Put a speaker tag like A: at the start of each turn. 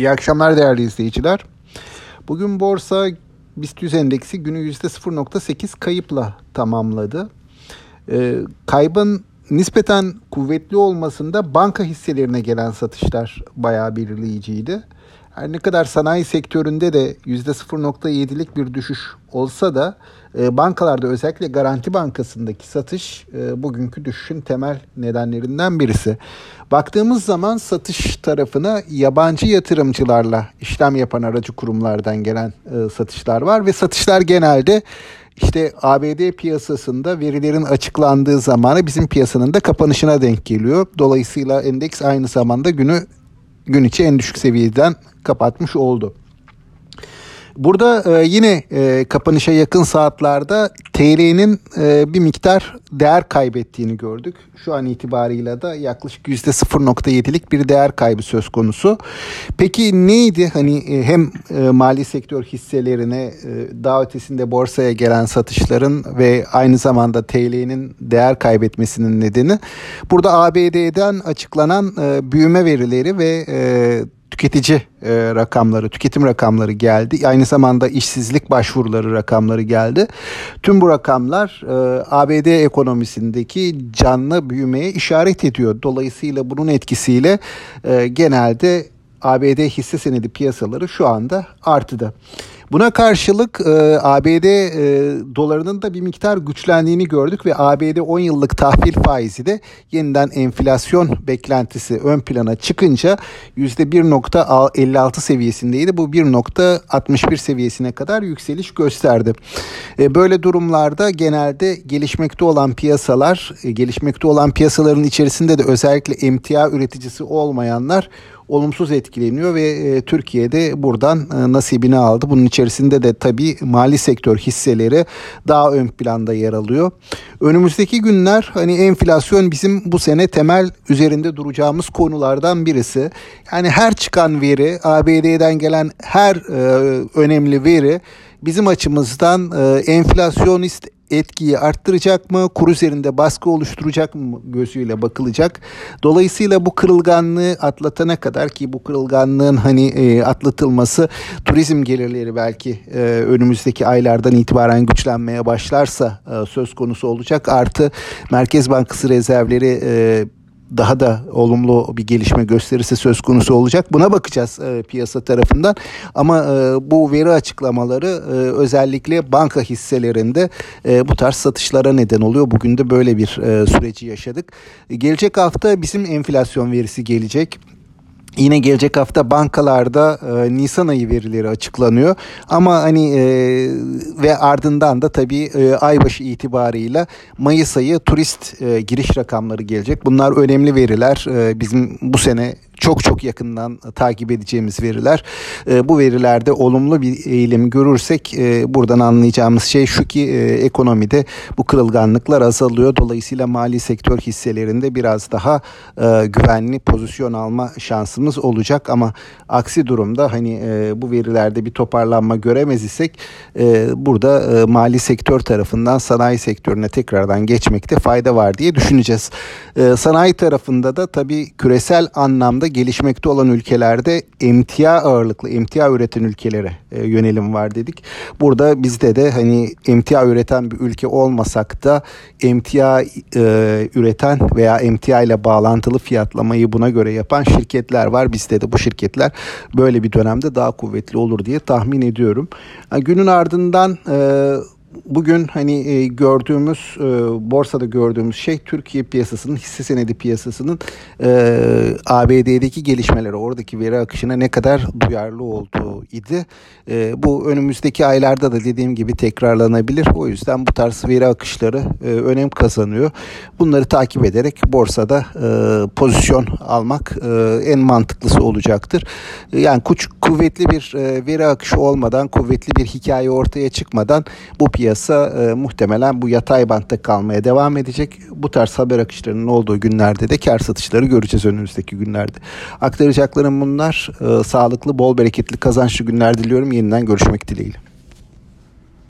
A: İyi akşamlar değerli izleyiciler. Bugün borsa BIST 100 endeksi günü %0.8 kayıpla tamamladı. Ee, kaybın nispeten kuvvetli olmasında banka hisselerine gelen satışlar bayağı belirleyiciydi. Her ne kadar sanayi sektöründe de %0.7'lik bir düşüş olsa da e, bankalarda özellikle Garanti Bankası'ndaki satış e, bugünkü düşüşün temel nedenlerinden birisi. Baktığımız zaman satış tarafına yabancı yatırımcılarla işlem yapan aracı kurumlardan gelen e, satışlar var ve satışlar genelde işte ABD piyasasında verilerin açıklandığı zamanı bizim piyasanın da kapanışına denk geliyor. Dolayısıyla endeks aynı zamanda günü gün içi en düşük seviyeden kapatmış oldu. Burada e, yine e, kapanışa yakın saatlerde TL'nin e, bir miktar değer kaybettiğini gördük. Şu an itibarıyla da yaklaşık %0.7'lik bir değer kaybı söz konusu. Peki neydi hani e, hem e, mali sektör hisselerine e, daha ötesinde borsaya gelen satışların ve aynı zamanda TL'nin değer kaybetmesinin nedeni? Burada ABD'den açıklanan e, büyüme verileri ve e, tüketici e, rakamları, tüketim rakamları geldi. Aynı zamanda işsizlik başvuruları rakamları geldi. Tüm bu rakamlar e, ABD ekonomisindeki canlı büyümeye işaret ediyor. Dolayısıyla bunun etkisiyle e, genelde ABD hisse senedi piyasaları şu anda artıda. Buna karşılık e, ABD e, dolarının da bir miktar güçlendiğini gördük ve ABD 10 yıllık tahvil faizi de yeniden enflasyon beklentisi ön plana çıkınca %1.56 seviyesindeydi. Bu 1.61 seviyesine kadar yükseliş gösterdi. E, böyle durumlarda genelde gelişmekte olan piyasalar, e, gelişmekte olan piyasaların içerisinde de özellikle emtia üreticisi olmayanlar olumsuz etkileniyor ve e, Türkiye'de buradan e, nasibini aldı. Bunun içerisinde de tabii mali sektör hisseleri daha ön planda yer alıyor. Önümüzdeki günler hani enflasyon bizim bu sene temel üzerinde duracağımız konulardan birisi. Yani her çıkan veri, ABD'den gelen her e, önemli veri bizim açımızdan e, enflasyonist etkiyi arttıracak mı, kur üzerinde baskı oluşturacak mı gözüyle bakılacak. Dolayısıyla bu kırılganlığı atlatana kadar ki bu kırılganlığın hani e, atlatılması turizm gelirleri belki e, önümüzdeki aylardan itibaren güçlenmeye başlarsa e, söz konusu olacak. Artı Merkez Bankası rezervleri e, daha da olumlu bir gelişme gösterisi söz konusu olacak. Buna bakacağız e, piyasa tarafından. Ama e, bu veri açıklamaları e, özellikle banka hisselerinde e, bu tarz satışlara neden oluyor. Bugün de böyle bir e, süreci yaşadık. Gelecek hafta bizim enflasyon verisi gelecek. Yine gelecek hafta bankalarda e, Nisan ayı verileri açıklanıyor. Ama hani e, ve ardından da tabii e, aybaşı itibarıyla Mayıs ayı turist e, giriş rakamları gelecek. Bunlar önemli veriler. E, bizim bu sene çok çok yakından takip edeceğimiz veriler. E, bu verilerde olumlu bir eğilim görürsek e, buradan anlayacağımız şey şu ki e, ekonomide bu kırılganlıklar azalıyor. Dolayısıyla mali sektör hisselerinde biraz daha e, güvenli pozisyon alma şansımız olacak ama aksi durumda hani bu verilerde bir toparlanma göremez isek burada mali sektör tarafından sanayi sektörüne tekrardan geçmekte fayda var diye düşüneceğiz. Sanayi tarafında da tabii küresel anlamda gelişmekte olan ülkelerde emtia ağırlıklı, emtia üreten ülkelere e, yönelim var dedik. Burada bizde de hani emtia üreten bir ülke olmasak da emtia e, üreten veya emtia ile bağlantılı fiyatlamayı buna göre yapan şirketler var. Bizde de bu şirketler böyle bir dönemde daha kuvvetli olur diye tahmin ediyorum. Yani günün ardından e, bugün hani e, gördüğümüz e, borsada gördüğümüz şey Türkiye piyasasının hisse senedi piyasasının e, ABD'deki gelişmelere oradaki veri akışına ne kadar duyarlı olduğu idi. Bu önümüzdeki aylarda da dediğim gibi tekrarlanabilir. O yüzden bu tarz veri akışları önem kazanıyor. Bunları takip ederek borsada pozisyon almak en mantıklısı olacaktır. Yani kuvvetli bir veri akışı olmadan, kuvvetli bir hikaye ortaya çıkmadan bu piyasa e, muhtemelen bu yatay bantta kalmaya devam edecek. Bu tarz haber akışlarının olduğu günlerde de kar satışları göreceğiz önümüzdeki günlerde. Aktaracaklarım bunlar. E, sağlıklı, bol bereketli, kazançlı günler diliyorum. Yeniden görüşmek dileğiyle.